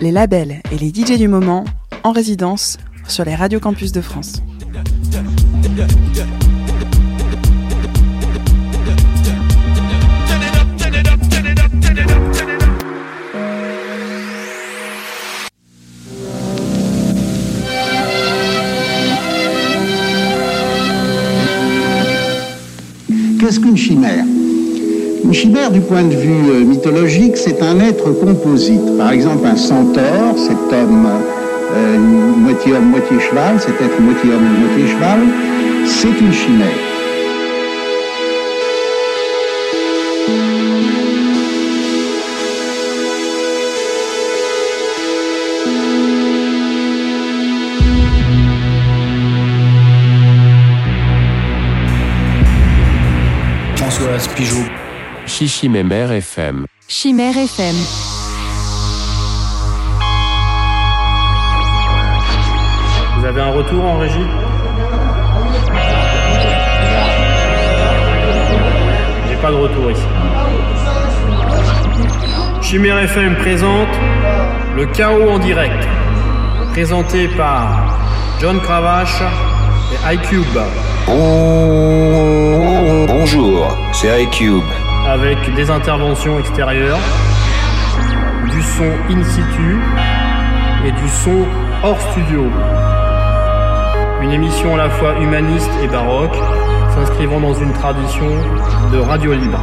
Les labels et les DJ du moment en résidence sur les radios campus de France. Qu'est-ce qu'une chimère? Une chimère, du point de vue euh, mythologique, c'est un être composite. Par exemple, un centaure, cet homme euh, moitié homme, moitié cheval, cet être moitié homme, moitié cheval, c'est une chimère. Françoise Pigeot. Chichimémère FM. Chimère FM. Vous avez un retour en régie? J'ai pas de retour ici. Chimère FM présente Le chaos en direct. Présenté par John Cravache et iCube. Bonjour, c'est iCube. Avec des interventions extérieures, du son in situ et du son hors studio. Une émission à la fois humaniste et baroque, s'inscrivant dans une tradition de radio libre.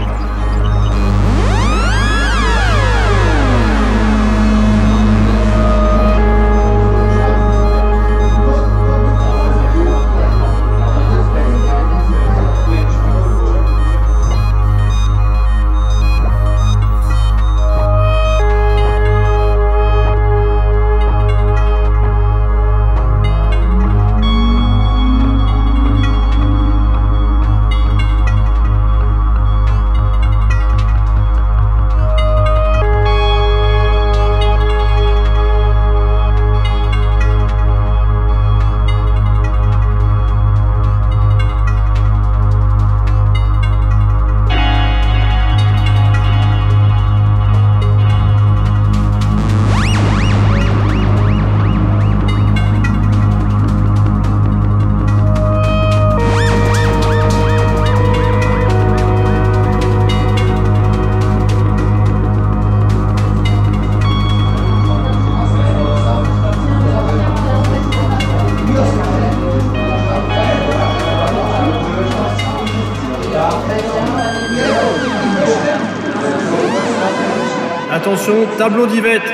Tableau d'Yvette.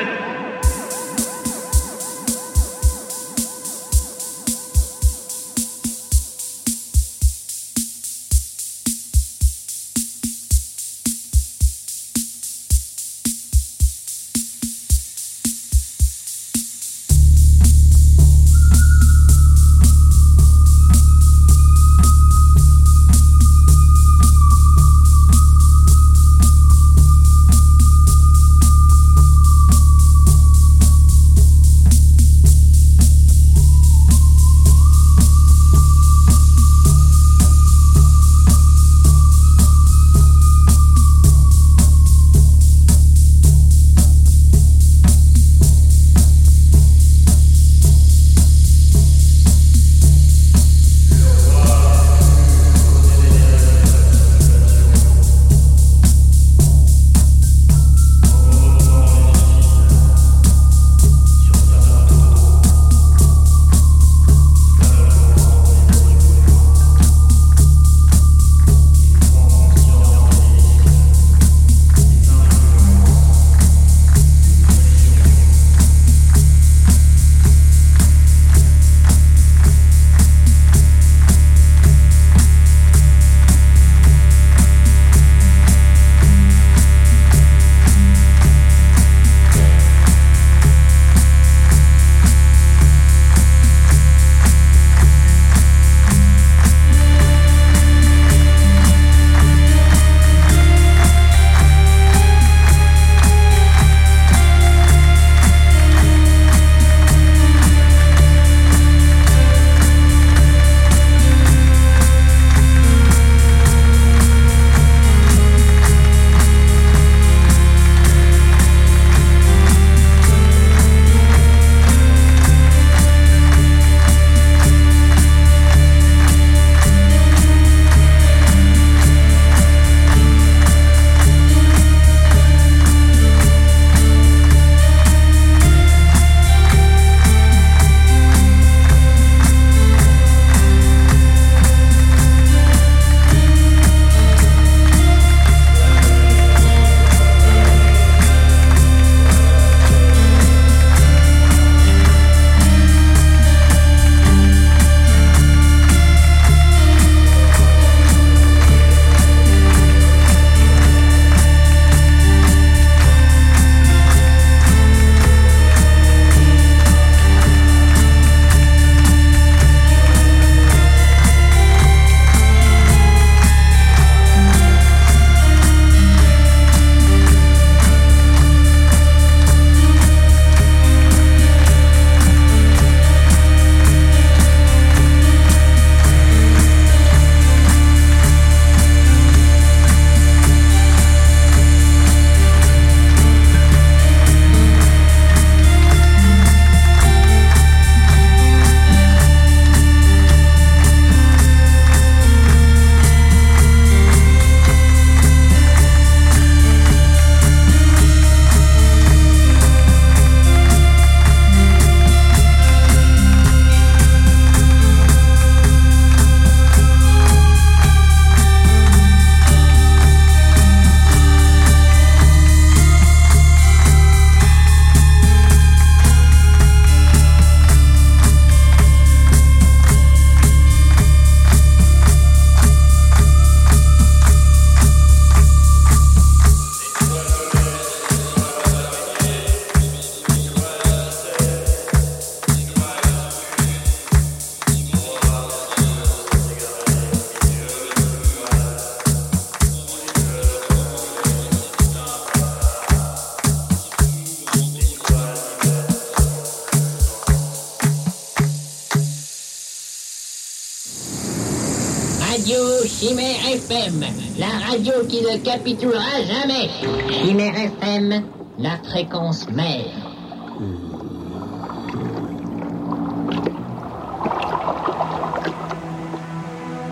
Capitulera jamais. Chimère FM, la fréquence mère.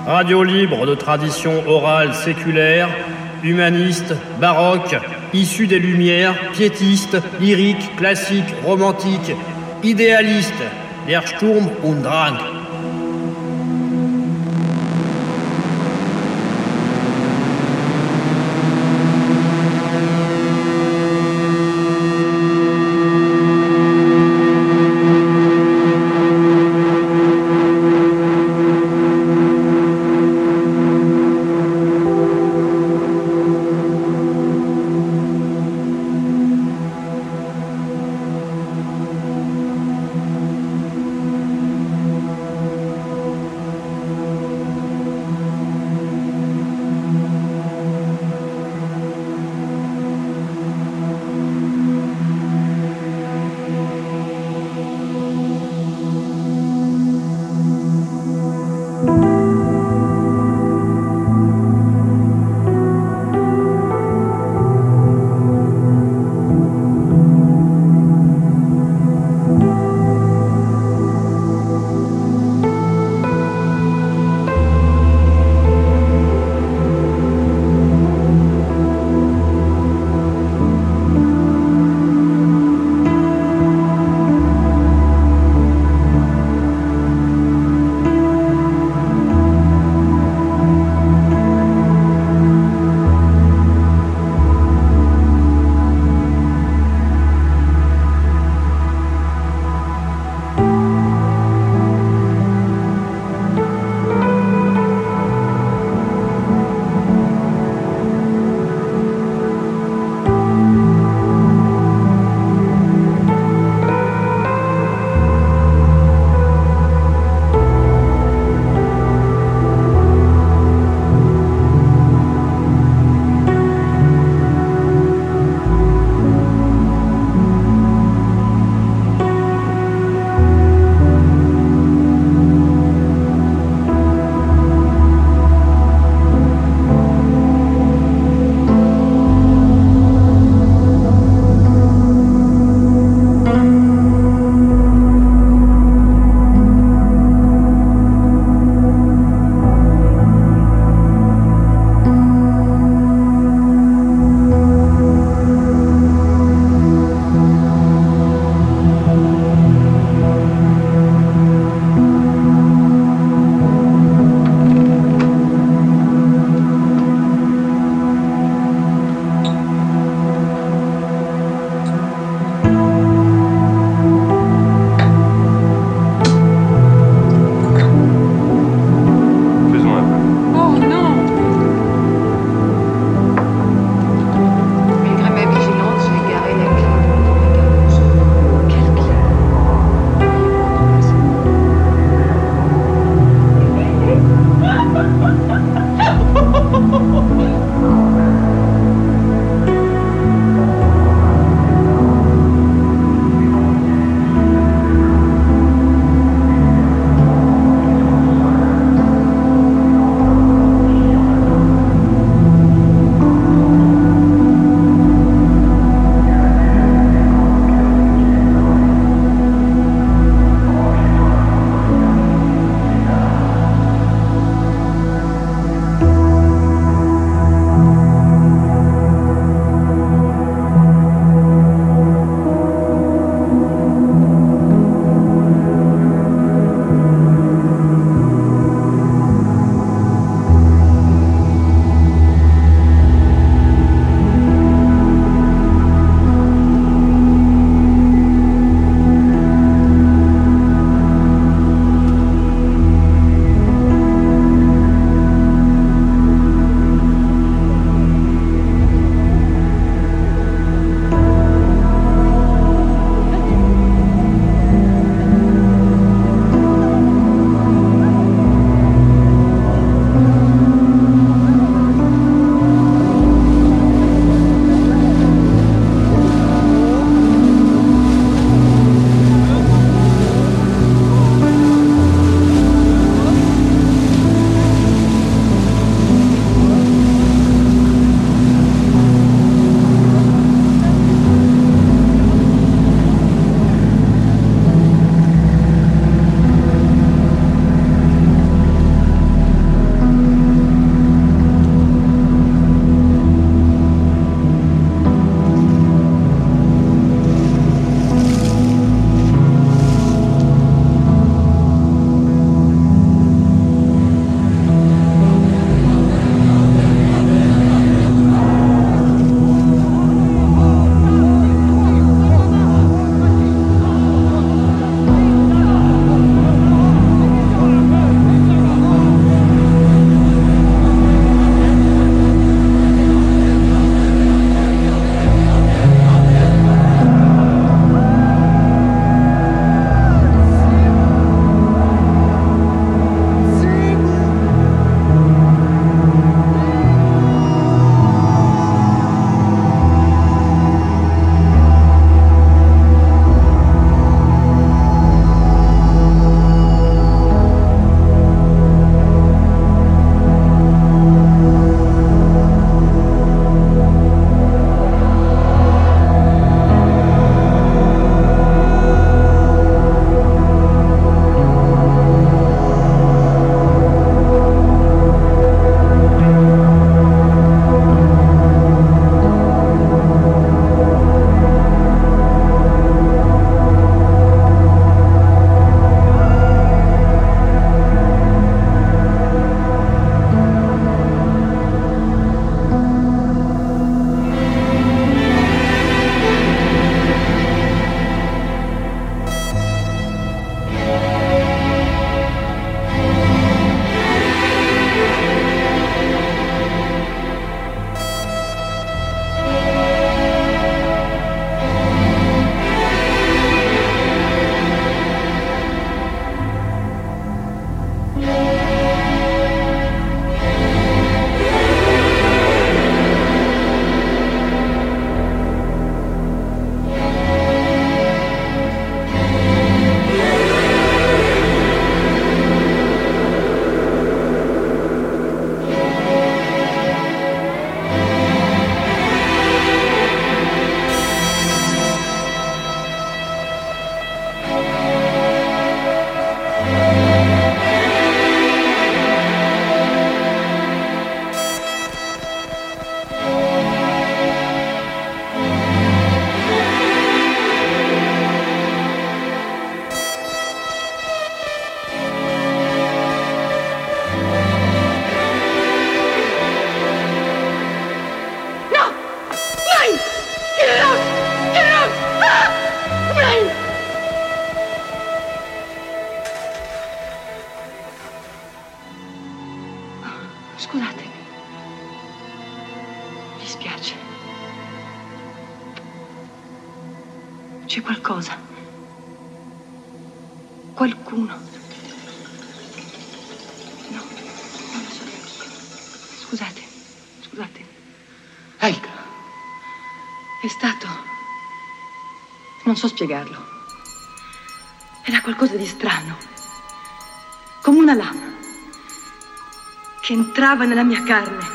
Radio libre de tradition orale séculaire, humaniste, baroque, issue des Lumières, piétiste, lyrique, classique, romantique, idéaliste, der Sturm und Drang. So spiegarlo. Era qualcosa di strano. Come una lama. Che entrava nella mia carne.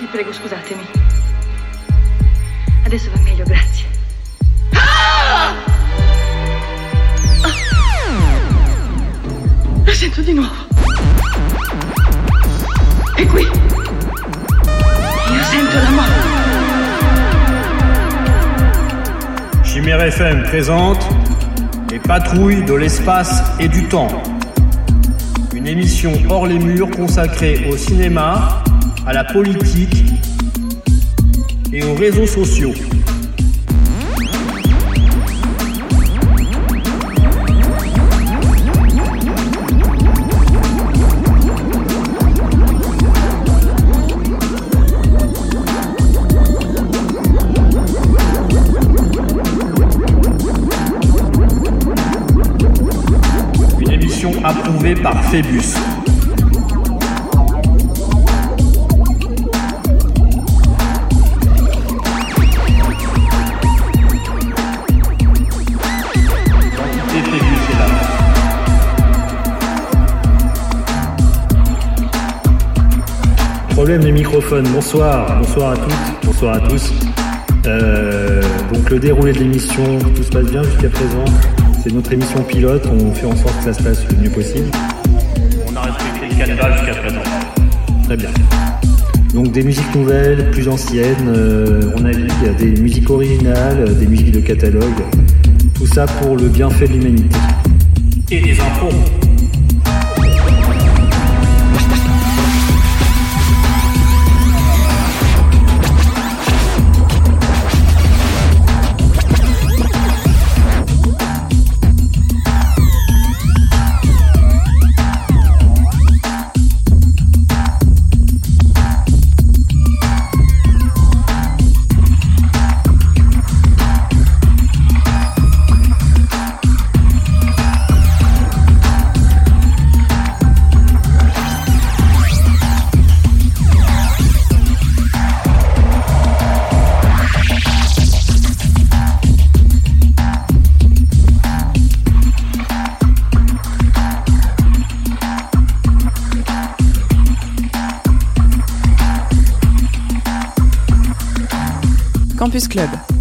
Vi prego, scusatemi. Adesso va meglio, grazie. Ah! La sento di nuovo. È qui. Io sento la morte. Chimère FM présente Les patrouilles de l'espace et du temps. Une émission hors les murs consacrée au cinéma, à la politique et aux réseaux sociaux. Par Phébus. Problème des microphones. Bonsoir, bonsoir à toutes, bonsoir à tous. Euh, donc le déroulé de l'émission, tout se passe bien jusqu'à présent. C'est notre émission pilote, on fait en sorte que ça se passe le mieux possible. On a respecté le canevas jusqu'à présent. Très bien. Donc des musiques nouvelles, plus anciennes, euh, on navigue, des musiques originales, des musiques de catalogue. Tout ça pour le bienfait de l'humanité. Et des infos.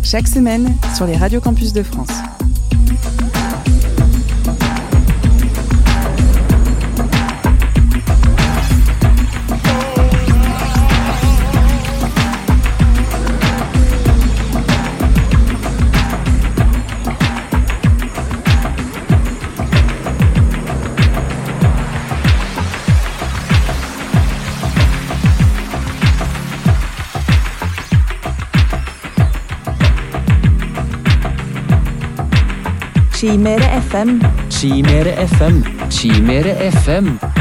Chaque semaine sur les radios campus de France. Skimere FM. Skimere FM. Skimere FM.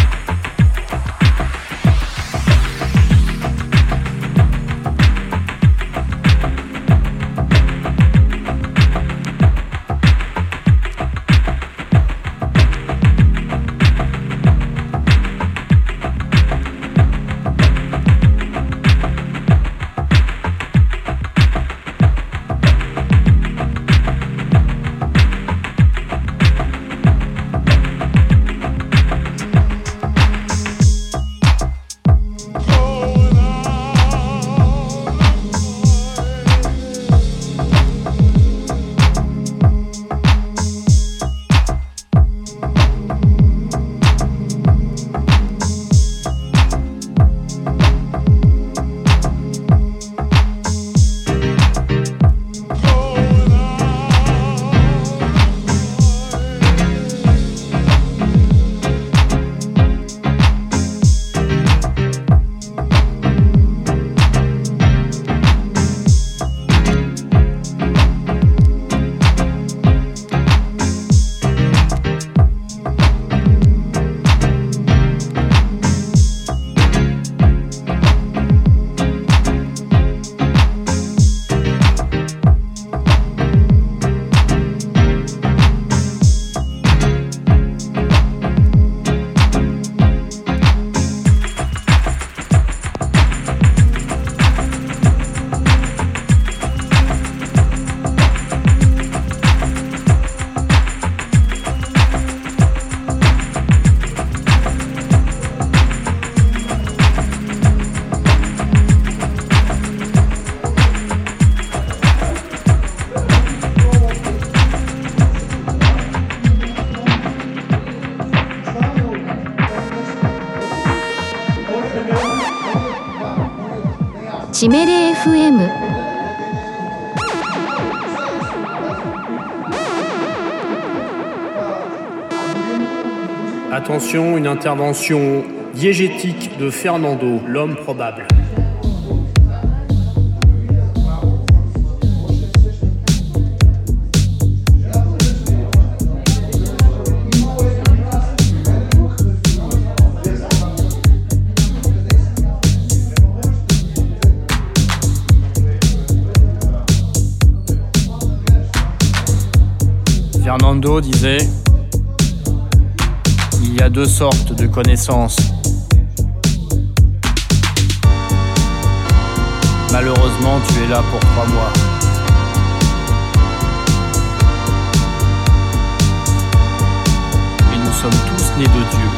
チメレ FM Attention, une intervention diégétique de Fernando, l'homme probable. Disait Il y a deux sortes de connaissances. Malheureusement, tu es là pour trois mois. Et nous sommes tous nés de Dieu.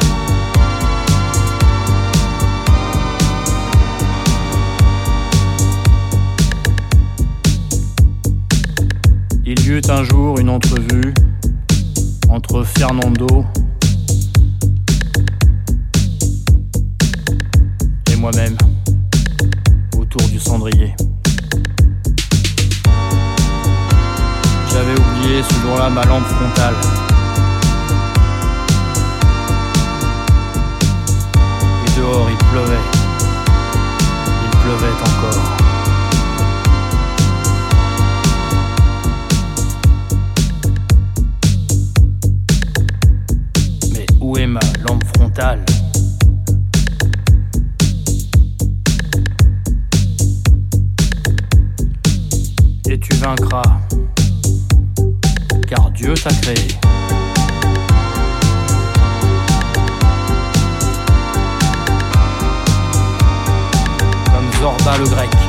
Il y eut un jour une entrevue entre Fernando et moi-même autour du cendrier. J'avais oublié ce jour-là ma lampe frontale. Et dehors il pleuvait. Il pleuvait encore. Car Dieu t'a créé. Comme Zorba le grec.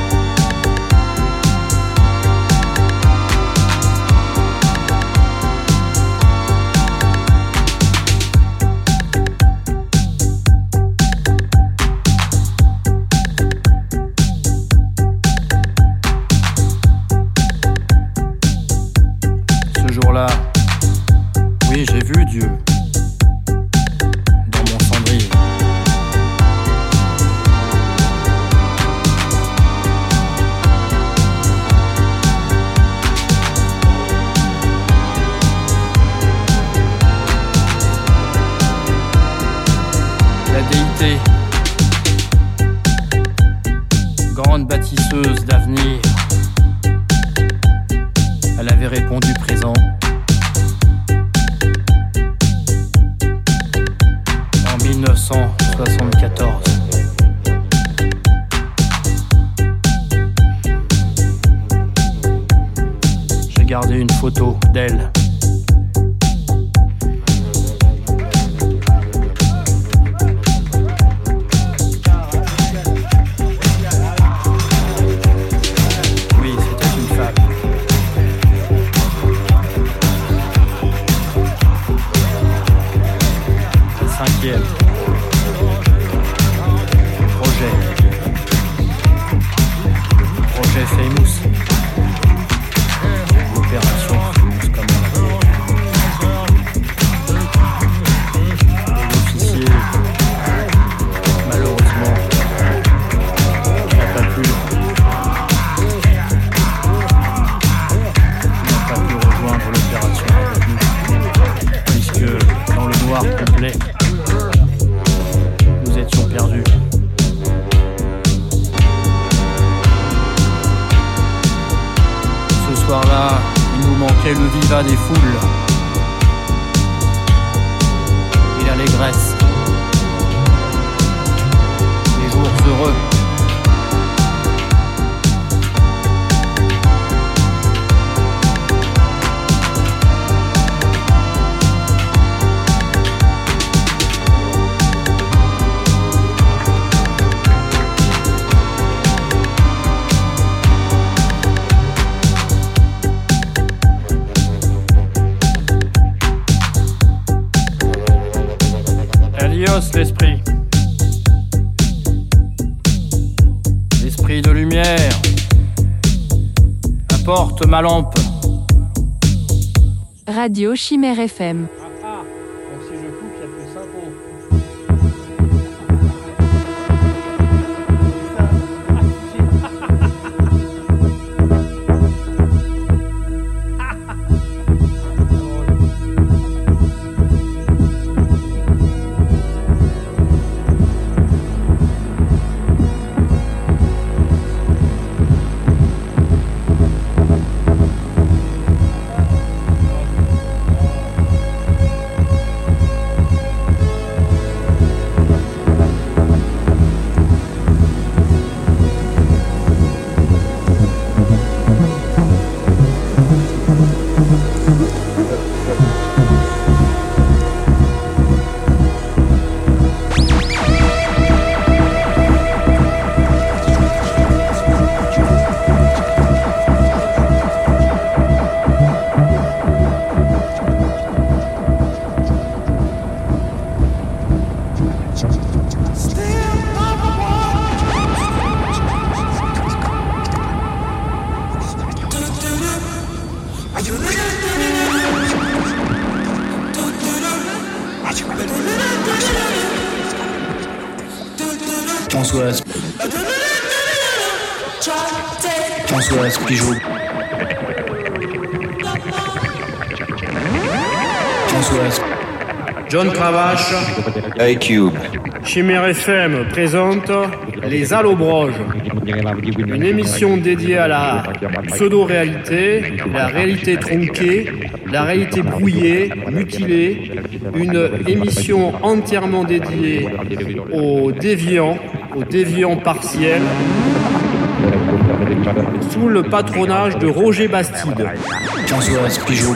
Radio Chimère FM. ICube. Chimère FM présente Les Allobroges, une émission dédiée à la pseudo-réalité, la réalité tronquée, la réalité brouillée, mutilée, une émission entièrement dédiée aux déviants, aux déviants partiels, sous le patronage de Roger Bastide. Françoise Pigeot.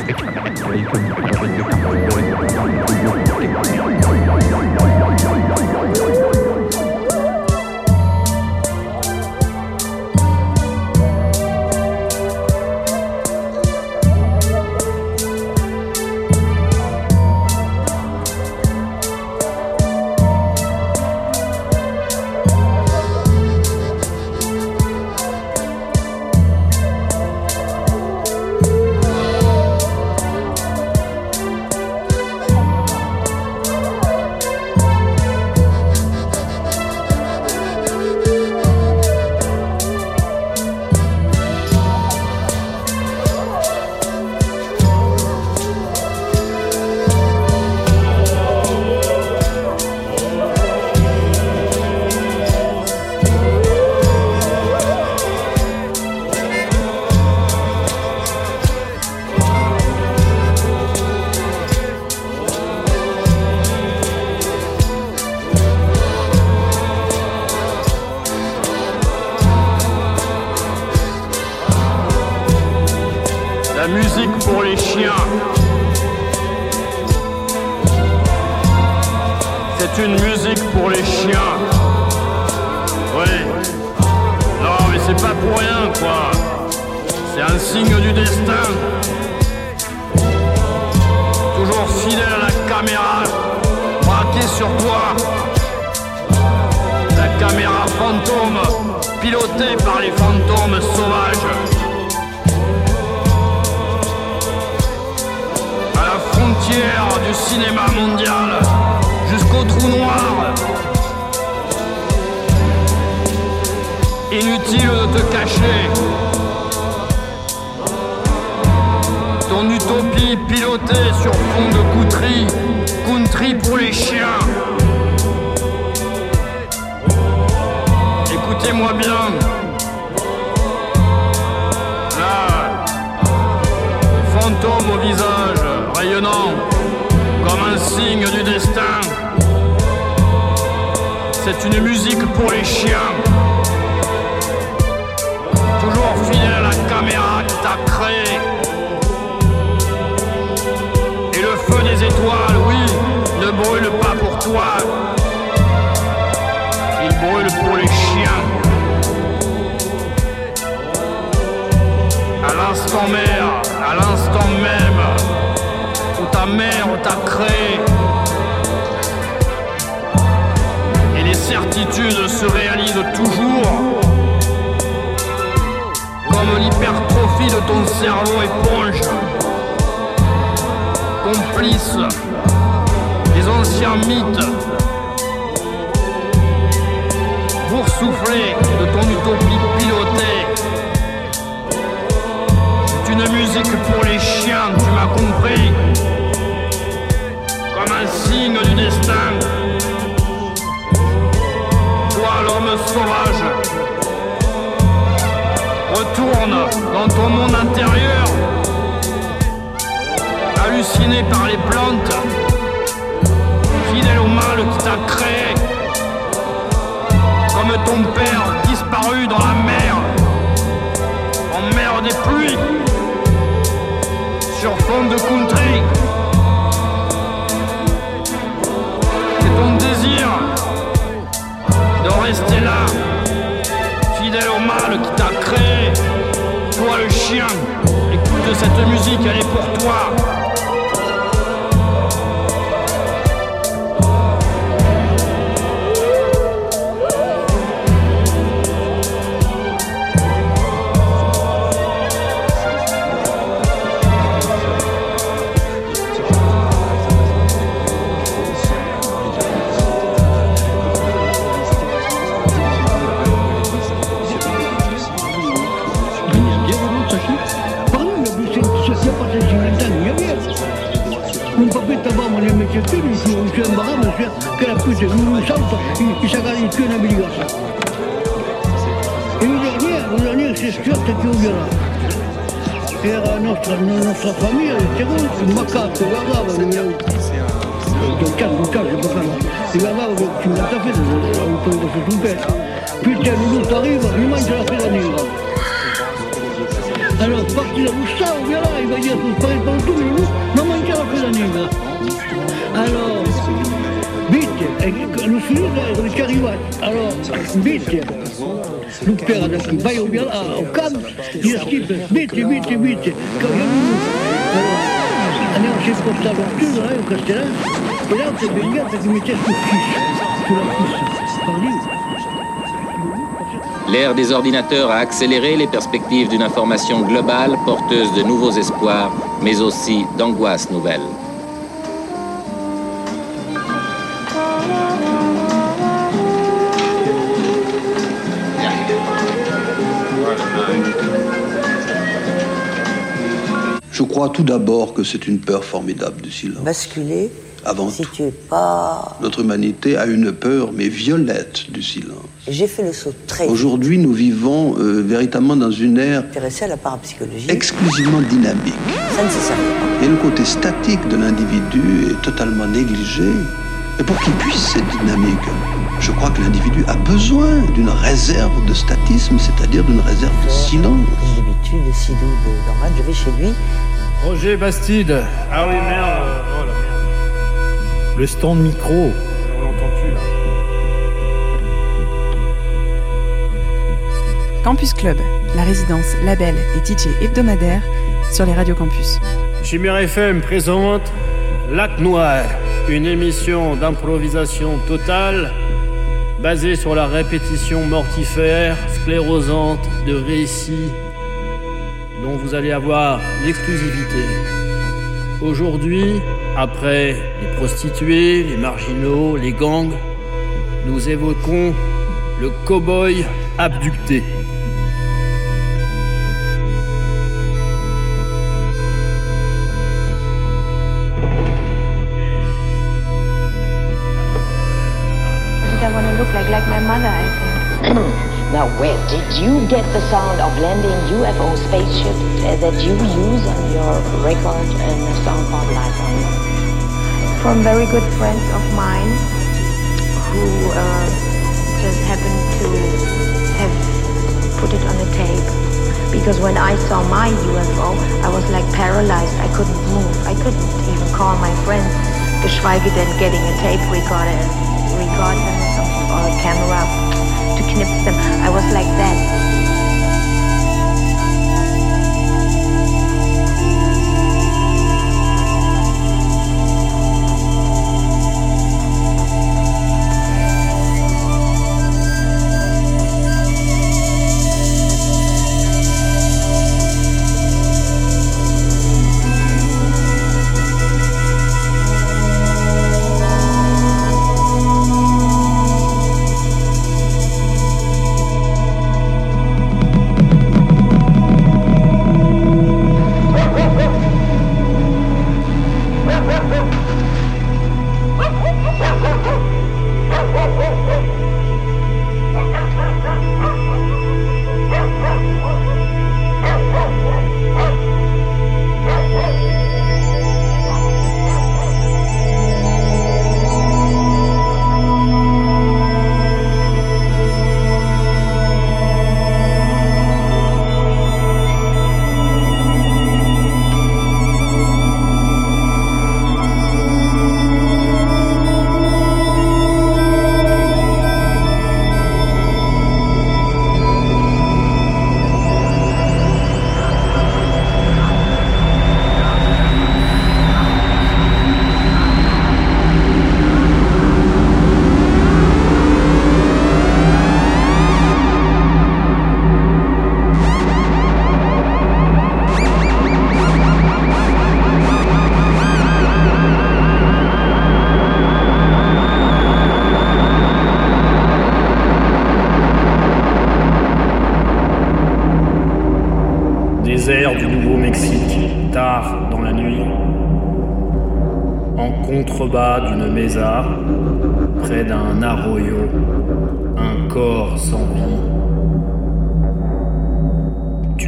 Pour les chiens. Écoutez-moi bien. Là, fantôme au visage, rayonnant comme un signe du destin. C'est une musique pour les chiens. L'instant mère, à l'instant même où ta mère t'a créé. Et les certitudes se réalisent toujours. Comme l'hypertrophie de ton cerveau éponge. Complice des anciens mythes. Boursouflé de ton utopie Toi, l'homme sauvage, retourne dans ton monde intérieur, halluciné par les plantes, fidèle au mal qui t'a créé, comme ton père disparu dans la mer, en mer des pluies sur fond de country. De rester là, fidèle au mal qui t'a créé. Toi le chien, écoute cette musique, elle est pour toi. Il fait un que la pute, nous il s'agale que una obbligazione. E il dernier, il dernier, c'est sûr che più viola. Era nostra, nostra famiglia, secondo, il maccato, guardava, non mi un un guardava che ci a un sul c'è arriva, mi mangia la fede. Allora, parti da Gustavo, via là, il va dire paese per tu, non mangia la fede nera. L'ère des ordinateurs a accéléré les perspectives d'une information globale porteuse de nouveaux espoirs, mais aussi d'angoisses nouvelles. Je crois tout d'abord que c'est une peur formidable du silence. Basculer, Avant si tout. tu es pas... Notre humanité a une peur, mais violette, du silence. J'ai fait le saut très. Aujourd'hui, nous vivons euh, véritablement dans une ère intéressé à la parapsychologie. exclusivement dynamique. Ça ne se pas. Et le côté statique de l'individu est totalement négligé. Et pour qu'il puisse cette dynamique, je crois que l'individu a besoin d'une réserve de statisme, c'est-à-dire d'une réserve de silence. J'ai l'habitude de Sidou de Dorman, je vais chez lui. Roger Bastide. Ah oui, merde. Oh la merde. Le stand micro. On l'entend plus là. Campus Club, la résidence, label et DJ hebdomadaire sur les radios campus. Chimère FM présente Lac Noir, une émission d'improvisation totale basée sur la répétition mortifère, sclérosante de récits dont vous allez avoir l'exclusivité. Aujourd'hui, après les prostituées, les marginaux, les gangs, nous évoquons le cow-boy abducté. Now, where did you get the sound of landing UFO spaceship uh, that you use on your record and the song Bob Life on? From very good friends of mine who uh, just happened to have put it on a tape. Because when I saw my UFO, I was like paralyzed. I couldn't move. I couldn't even call my friends, geschweige denn getting a tape recorder something, or a camera to them. I was like that.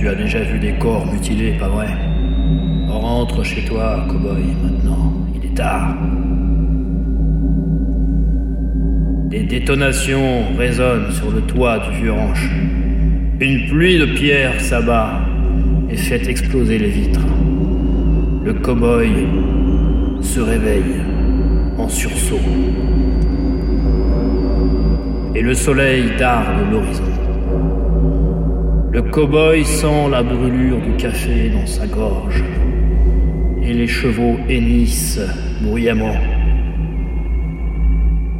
Tu as déjà vu des corps mutilés, pas vrai? Rentre chez toi, cow-boy, maintenant. Il est tard. Des détonations résonnent sur le toit du vieux ranch. Une pluie de pierres s'abat et fait exploser les vitres. Le cow-boy se réveille en sursaut. Et le soleil darde l'horizon. Le cow-boy sent la brûlure du café dans sa gorge. Et les chevaux hennissent bruyamment.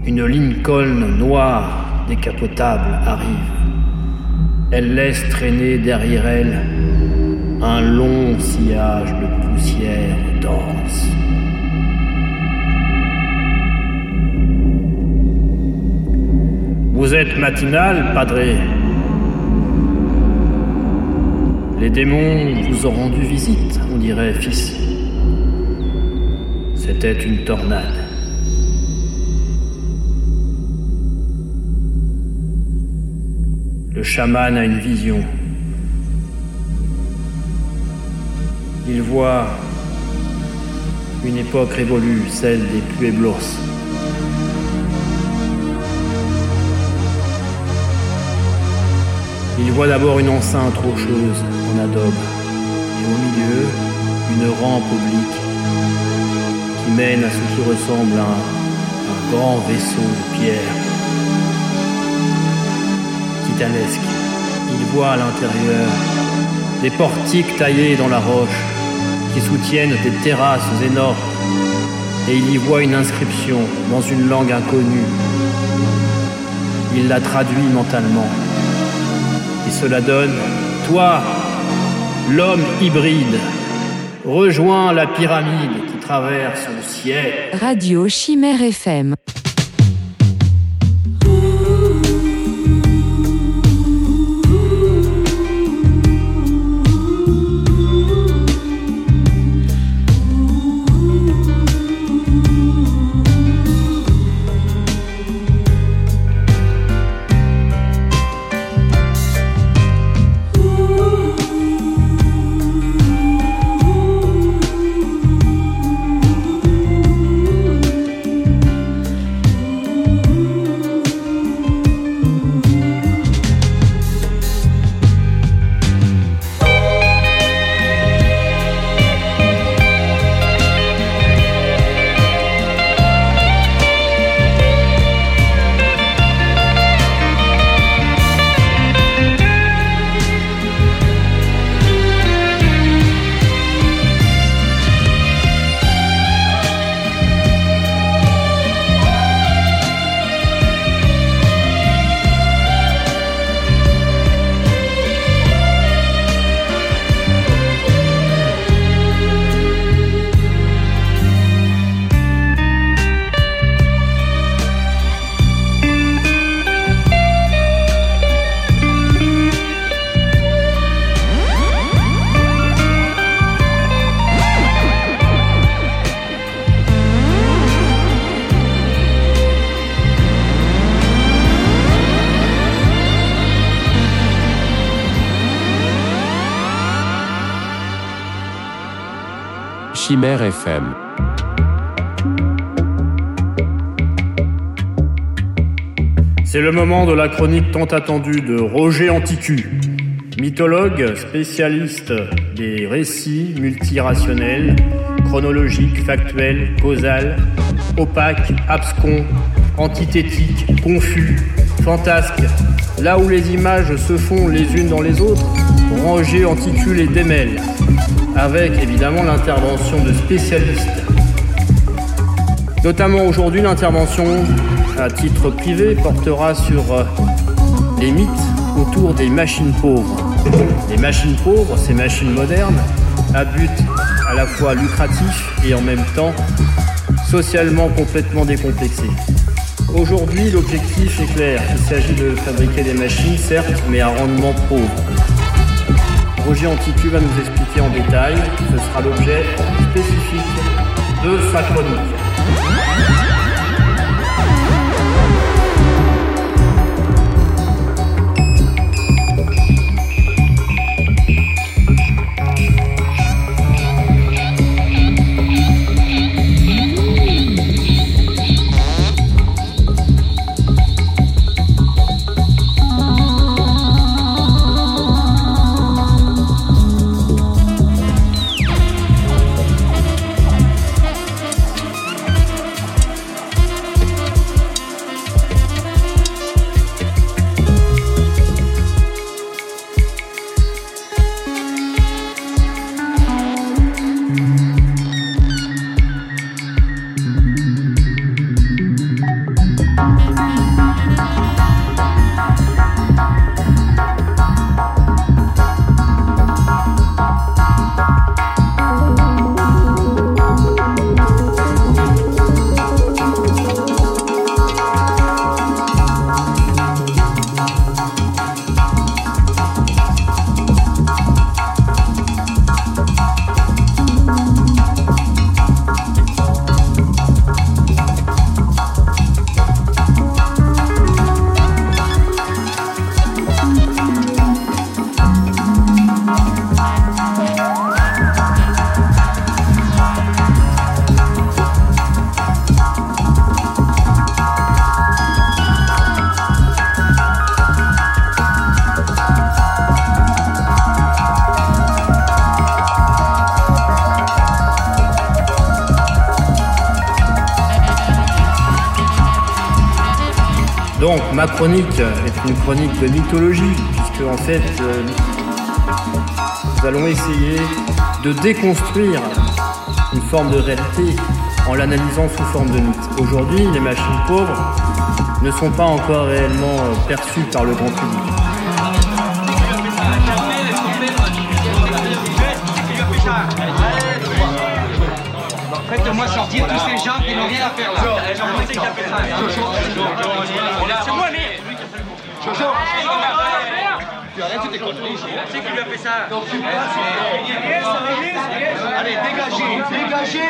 Une Lincoln noire décapotable arrive. Elle laisse traîner derrière elle un long sillage de poussière dense. Vous êtes matinal, padré. Les démons vous ont rendu visite, on dirait, fils. C'était une tornade. Le chaman a une vision. Il voit une époque révolue, celle des Pueblos. Voit d'abord une enceinte rocheuse en adobe et au milieu une rampe oblique qui mène à ce qui ressemble à un, grand vaisseau de pierre titanesque. Il voit à l'intérieur des portiques taillés dans la roche qui soutiennent des terrasses énormes et il y voit une inscription dans une langue inconnue. Il la traduit mentalement cela donne Toi, l'homme hybride, rejoins la pyramide qui traverse le ciel. Radio Chimère FM. Chimère FM. C'est le moment de la chronique tant attendue de Roger Anticu, mythologue, spécialiste des récits multirationnels, chronologiques, factuels, causal, opaques, abscons, antithétiques, confus, fantasques, là où les images se font les unes dans les autres, Roger Anticu les démêle, avec évidemment l'intervention de spécialistes. Notamment aujourd'hui, l'intervention à titre privé portera sur euh, les mythes autour des machines pauvres. Les machines pauvres, ces machines modernes, à but à la fois lucratif et en même temps socialement complètement décomplexé. Aujourd'hui, l'objectif est clair. Il s'agit de fabriquer des machines, certes, mais à rendement pauvre. Roger Anticu va nous expliquer en détail. Ce sera l'objet spécifique de sa chronique. Ma chronique est une chronique de mythologie, puisque en fait euh, nous allons essayer de déconstruire une forme de réalité en l'analysant sous forme de mythe. Aujourd'hui, les machines pauvres ne sont pas encore réellement euh, perçues par le grand public. Faites-moi sortir tous ces gens qui n'ont rien à faire là. C'est moi, mais. Jojo Tu arrêtes tes conneries. C'est qui lui a fait ça Allez, dégagez, dégagez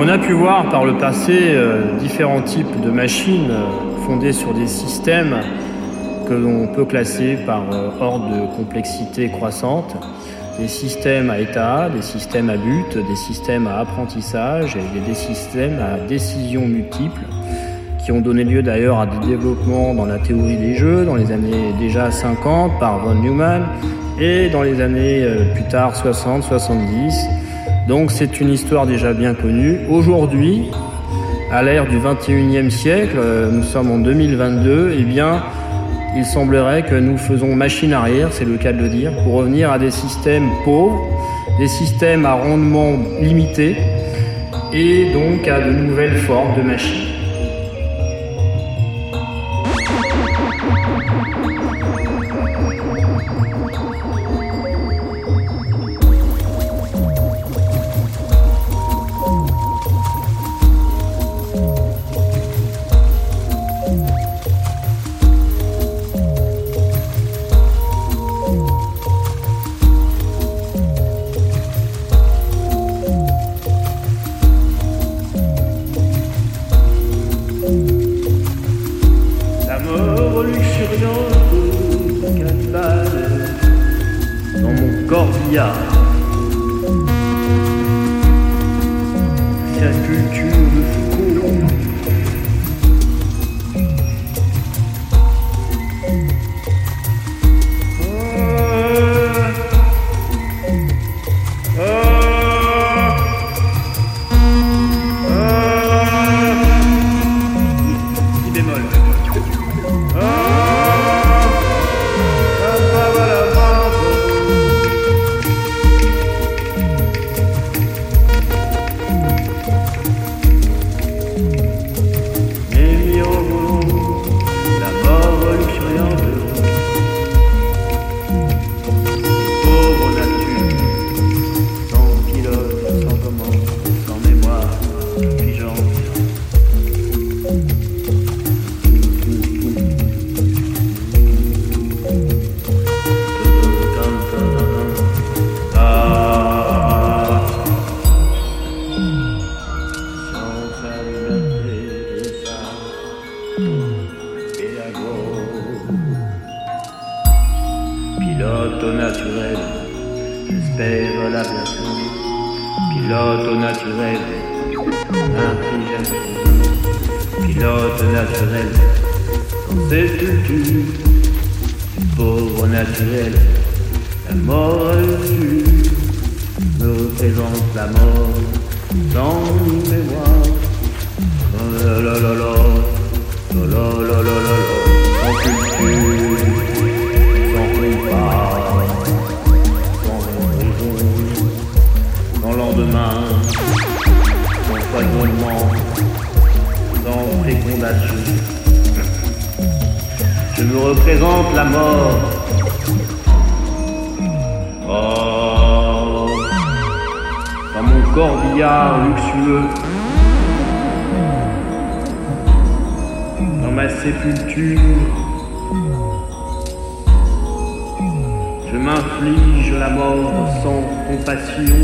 On a pu voir par le passé euh, différents types de machines euh, fondées sur des systèmes que l'on peut classer par euh, ordre de complexité croissante. Des systèmes à état, des systèmes à but, des systèmes à apprentissage et des systèmes à décision multiples qui ont donné lieu d'ailleurs à des développements dans la théorie des jeux dans les années déjà 50 par von Neumann et dans les années plus tard 60-70 donc c'est une histoire déjà bien connue. Aujourd'hui, à l'ère du 21e siècle, nous sommes en 2022, eh bien, il semblerait que nous faisons machine arrière, c'est le cas de le dire, pour revenir à des systèmes pauvres, des systèmes à rendement limité et donc à de nouvelles formes de machines. ta culture. Je me représente la mort. Oh, dans mon corbillard luxueux, dans ma sépulture, je m'inflige la mort sans compassion,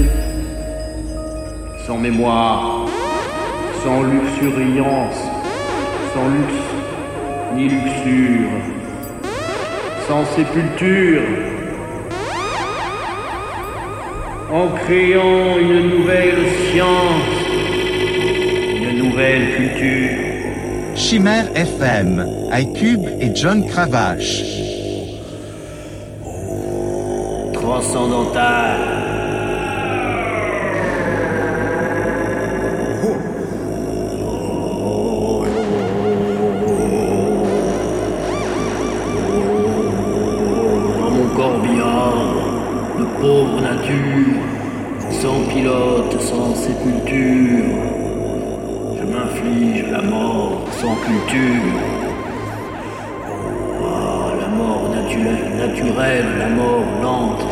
sans mémoire, sans luxuriance, sans luxe ni luxure, sans sépulture, en créant une nouvelle science, une nouvelle culture. Chimère FM, iCube et John Cravache. Transcendantal. Sépulture, je m'inflige la mort sans culture. Ah, la mort naturelle, naturelle, la mort lente,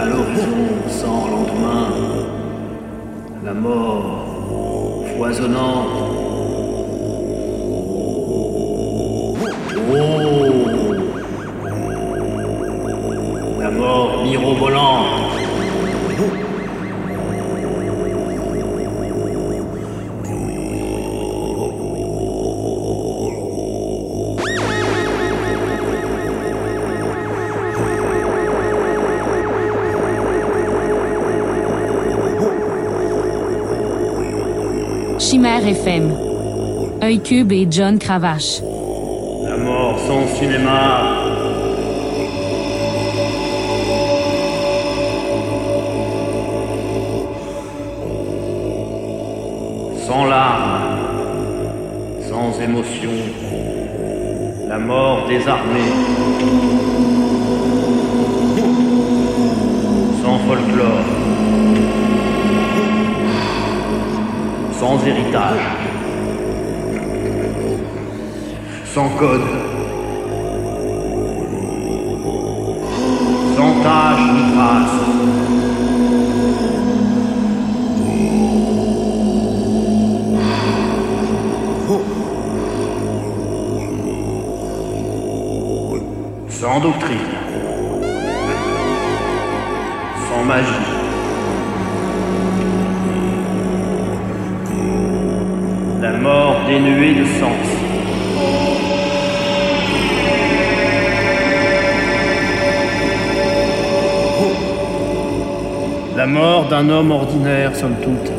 à l'horizon sans lendemain, la mort foisonnante. Chimère FM. Œil Cube et John Cravache. La mort sans cinéma Sans larmes, sans émotion, la mort désarmée, sans folklore, sans héritage, sans code, sans tâche ni trace. Sans doctrine, sans magie, mort dénuée de sens. La mort d'un homme ordinaire, somme toute.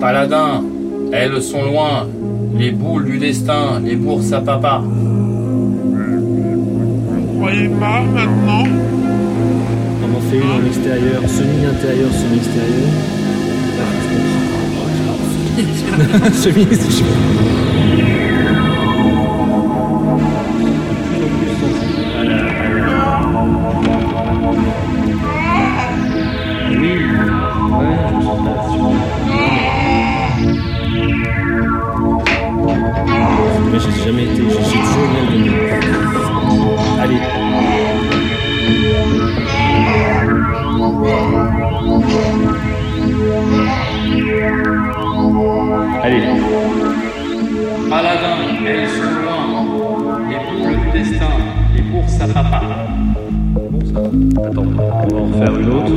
Paladin, elles sont loin, les boules du destin, les bourses à papa. Croyez pas maintenant On en fait une en extérieur, semi-intérieur, semi-extérieur. Semi, jamais été, toujours bien. Allez. Allez. Paladin, elles sont loin, les boules du destin, les bourses à papa. Attends, on va en faire une autre.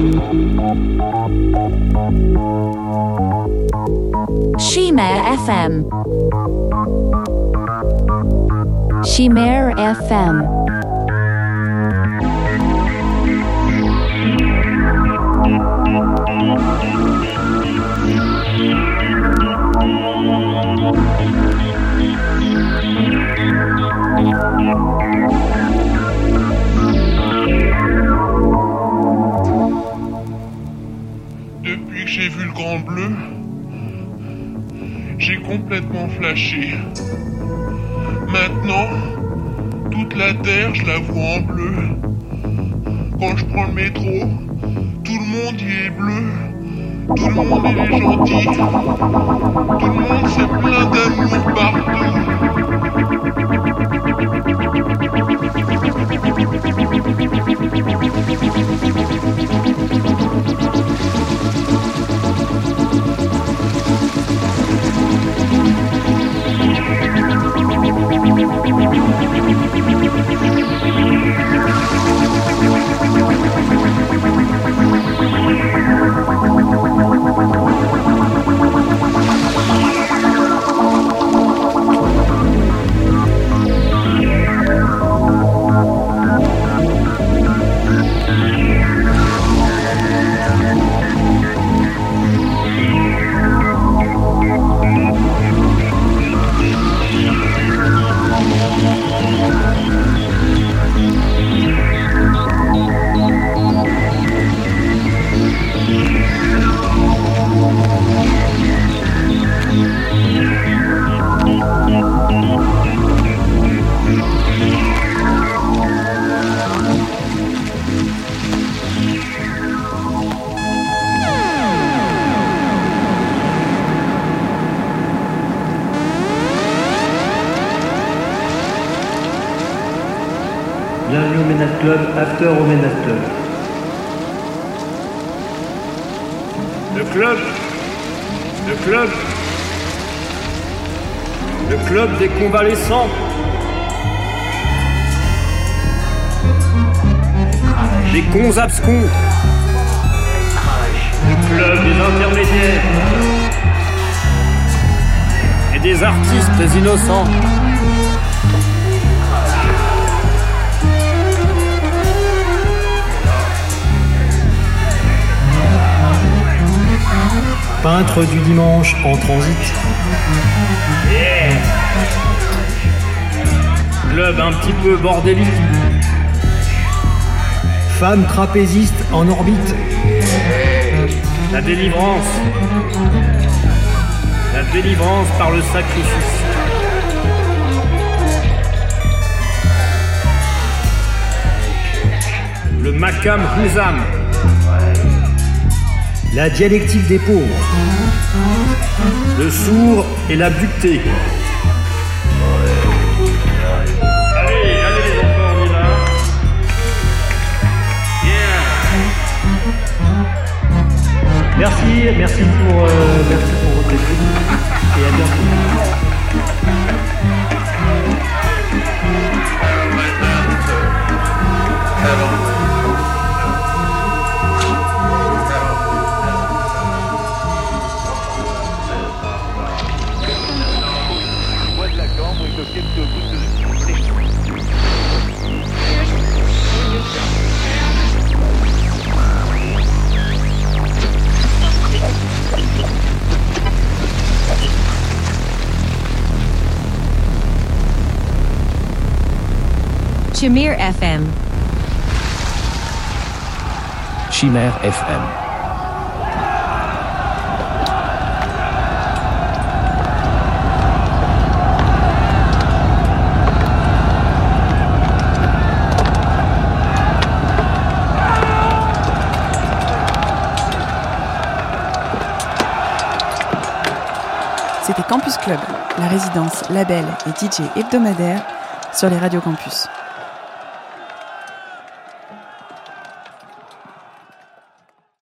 Chimère FM. Chimère FM. Depuis que j'ai vu le grand bleu, j'ai complètement flashé. Toute la terre, je la vois en bleu. Quand je prends le métro, tout le monde y est bleu. Tout le monde est gentil. Tout le monde c'est plein d'amour partout. Abscons Le club des intermédiaires. Et des artistes innocents. Peintre du dimanche en transit. Club un petit peu bordélique Femme trapéziste en orbite. La délivrance. La délivrance par le sacrifice. Le Makam Huzam. La dialectique des pauvres. Le sourd et l'abducté. Allez, Merci, merci pour, euh, merci pour votre écoute et à bientôt. Shamir FM. Chimère FM. C'était Campus Club, la résidence, label et DJ hebdomadaire sur les radios campus.